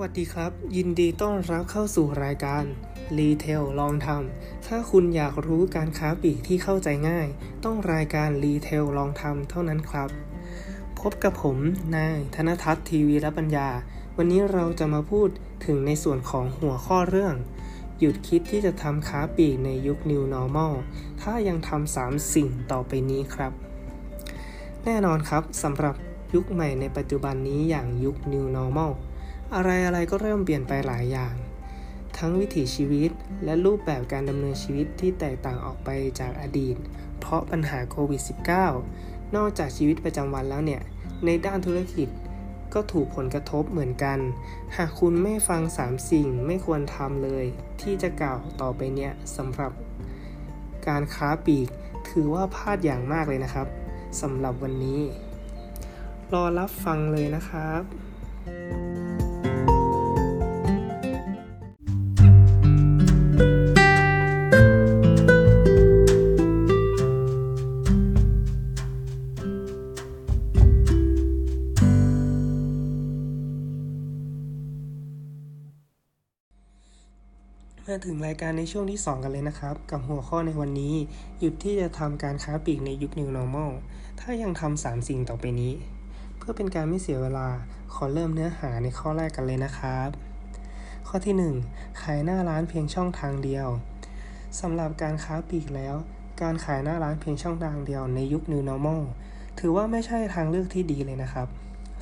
วัสดีครับ ยินดีต้อนรับเข้าสู่รายการ Retail ลองทำถ้าคุณอยากรู้การค้าปลีกที่เข้าใจง่าย ต้องรายการ Retail ลองทำเท่านั้นครับ พบกับผมนายธนทัศน์ทีวีและปัญญา วันนี้เราจะมาพูดถึงในส่วนของหัวข้อเรื่อง หยุดคิดที่จะทำค้าปลีกในยุค New Normal ถ้ายังทำสามสิ่งต่อไปนี้ครับ แน่นอนครับสำหรับยุคใหม่ในปัจจุบันนี้อย่างยุค New Normal อะไรอะไรก็เริ่มเปลี่ยนไปหลายอย่าง ทั้งวิถีชีวิตและรูปแบบการดำเนินชีวิตที่แตกต่างออกไปจากอดีต เพราะปัญหาโควิด -19 นอกจากชีวิตประจำวันแล้วเนี่ย ในด้านธุรกิจก็ถูกผลกระทบเหมือนกัน หากคุณไม่ฟัง 3 สิ่งไม่ควรทำเลย ที่จะกล่าวต่อไปเนี้ยสำหรับการค้าปลีก ถือว่าพลาดอย่างมากเลยนะครับสำหรับวันนี้ รอรับฟังเลยนะครับ มาถึงรายการในช่วงที่ 2 กันเลยนะครับ กับหัวข้อในวันนี้ หยุดที่จะทำการค้าปลีกในยุค New Normal ถ้ายังทำ3สิ่งต่อไปนี้ เพื่อเป็นการไม่เสียเวลา ขอเริ่มเนื้อหาในข้อแรกกันเลยนะครับ ข้อที่ 1 ขายหน้าร้านเพียงช่องทางเดียวสำหรับการค้าปลีกแล้ว การขายหน้าร้านเพียงช่องทางเดียวในยุค New Normal ถือว่าไม่ใช่ทางเลือกที่ดีเลยนะครับ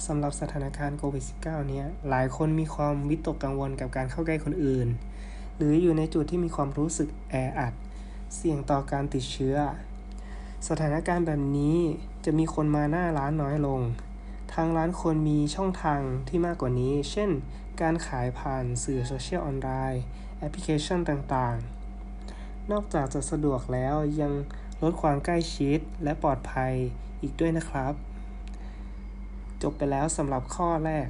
สำหรับสถานการณ์โควิด -19 เนี้ยหลายคนมีความวิตกกังวลกับการเข้าใกล้คนอื่น หรืออยู่ในจุดที่มีความรู้สึกแออัด เสี่ยงต่อการติดเชื้อ สถานการณ์แบบนี้จะมีคนมาหน้าร้านน้อยลง ทางร้านควรมีช่องทางที่มากกว่านี้ เช่น การขายผ่านสื่อโซเชียลออนไลน์แอปพลิเคชันต่างๆ นอกจากจะสะดวกแล้วยังลดความใกล้ชิดและปลอดภัยอีกด้วยนะครับ จบไปแล้วสำหรับข้อแรก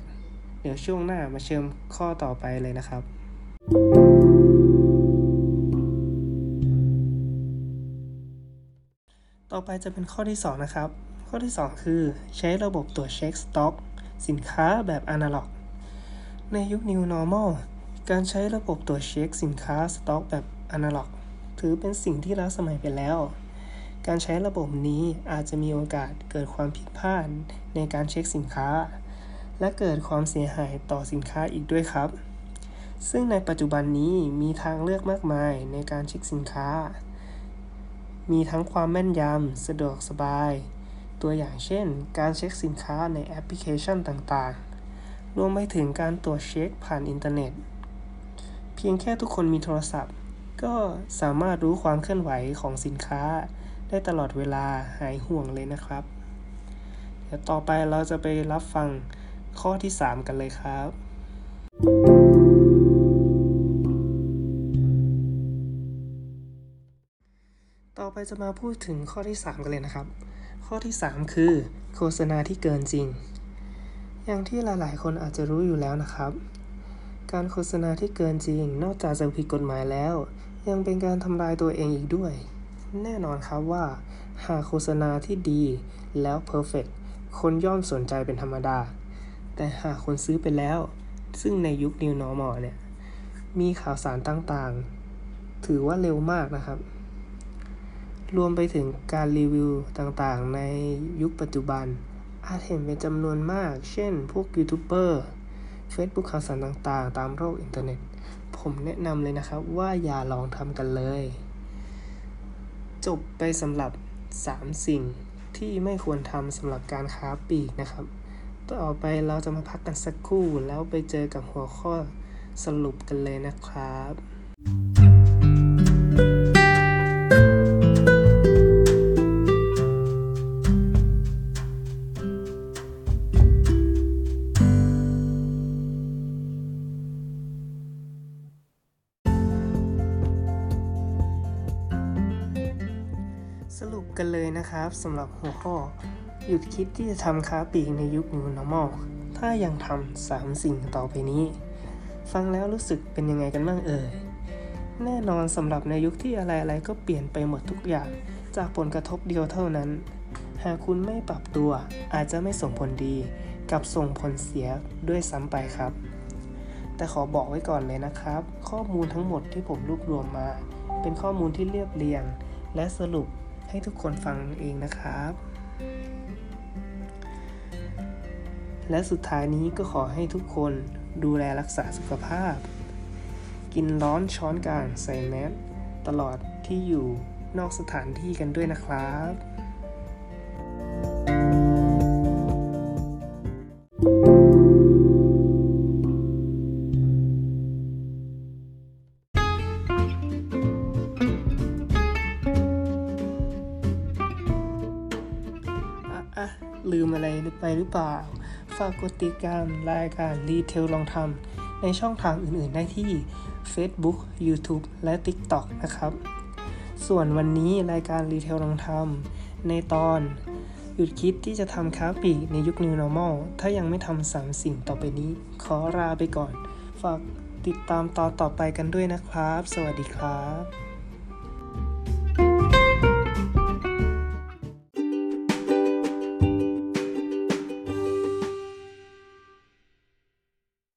เดี๋ยวช่วงหน้ามาเชิมข้อต่อไปเลยนะครับต่อ ไปจะเป็นข้อที่ 2 นะครับ ข้อที่ 2 คือใช้ระบบตรวจเช็คสต็อก สินค้าแบบอนาล็อก ในยุค New Normal การใช้ระบบตรวจเช็คสินค้าสต็อกแบบอนาล็อก ถือเป็นสิ่งที่ล้าสมัยไปแล้ว การใช้ระบบนี้อาจจะมีโอกาสเกิดความผิดพลาดในการเช็คสินค้า และเกิดความเสียหายต่อสินค้าอีกด้วยครับ ซึ่งในปัจจุบันนี้มีทางเลือกมากมายในการเช็คสินค้า มีทั้งความแม่นยำ สะดวกสบาย ตัวอย่างเช่น การเช็คสินค้าในแอปพลิเคชันต่างๆ รวมไปถึงการตรวจเช็คผ่านอินเทอร์เน็ต เพียงแค่ทุกคนมีโทรศัพท์ ก็สามารถรู้ความเคลื่อนไหวของสินค้า ได้ตลอดเวลาหายห่วงเลยนะครับ เดี๋ยวต่อไปเราจะไปรับฟังข้อที่ 3 กันเลยครับต่อ ไปจะมาพูดถึงข้อที่ 3 กันเลยนะครับ ข้อที่ 3 คือ โฆษณาที่เกินจริง อย่างที่หลาย ๆ คนอาจจะรู้อยู่แล้วนะครับ การโฆษณาที่เกินจริง นอกจากจะผิดกฎหมายแล้ว ยังเป็นการทำลายตัวเองอีกด้วย แน่นอนครับว่า หากโฆษณาที่ดีแล้วเพอร์เฟกคนย่อมสนใจเป็นธรรมดา แต่หากคนซื้อไปแล้ว ซึ่งในยุค New Normal เนี่ย มีข่าวสารต่าง ๆ ถือว่าเร็วมากนะครับ รวมไปถึงการรีวิวต่างๆ ในยุคปัจจุบัน อาจเห็นเป็นจำนวนมาก เช่น พวกยูทูบเบอร์ Facebook ข่าวสารต่างๆ ตามโลกอินเทอร์เน็ต ผมแนะนำเลยนะครับว่าอย่าลองทำกันเลย จบไปสำหรับ 3 สิ่งที่ไม่ควรทำสำหรับการค้าปลีกนะครับ ต่อไปเราจะมาพักกันสักครู่แล้วไปเจอกับหัวข้อสรุปกันเลยนะครับ กันเลยนะครับสำหรับหัวข้อ หยุดคิดที่จะทำค้าปลีกในยุค New Normal ถ้ายังทำสามสิ่งต่อไปนี้ ฟังแล้วรู้สึกเป็นยังไงกันบ้างเอ่ยแน่นอนสำหรับในยุคที่อะไรๆก็เปลี่ยนไปหมดทุกอย่าง จากผลกระทบเดียวเท่านั้น หากคุณไม่ปรับตัว อาจจะไม่ส่งผลดี กับส่งผลเสียด้วยซ้ำไปครับ แต่ขอบอกไว้ก่อนเลยนะครับ ข้อมูลทั้งหมดที่ผมรวบรวมมา เป็นข้อมูลที่เรียบเรียง และสรุป ให้ทุกคนฟังเองนะครับ และสุดท้ายนี้ก็ขอให้ทุกคนดูแลรักษาสุขภาพ กินร้อนช้อนกลางใส่แมสตลอดที่อยู่นอกสถานที่กันด้วยนะครับ อะ ลืมอะไรไปหรือเปล่า ฝากกดติดตามรายการ Retail ลองทำในช่องทางอื่นๆได้ที่ Facebook YouTube และ TikTok นะครับ ส่วนวันนี้รายการ Retail ลองทำในตอน หยุดคิดที่จะทำค้าปลีกในยุค New Normal ถ้ายังไม่ทำสามสิ่งต่อไปนี้ ขอลาไปก่อน ฝากติดตามตอนต่อไปกันด้วยนะครับ สวัสดีครับ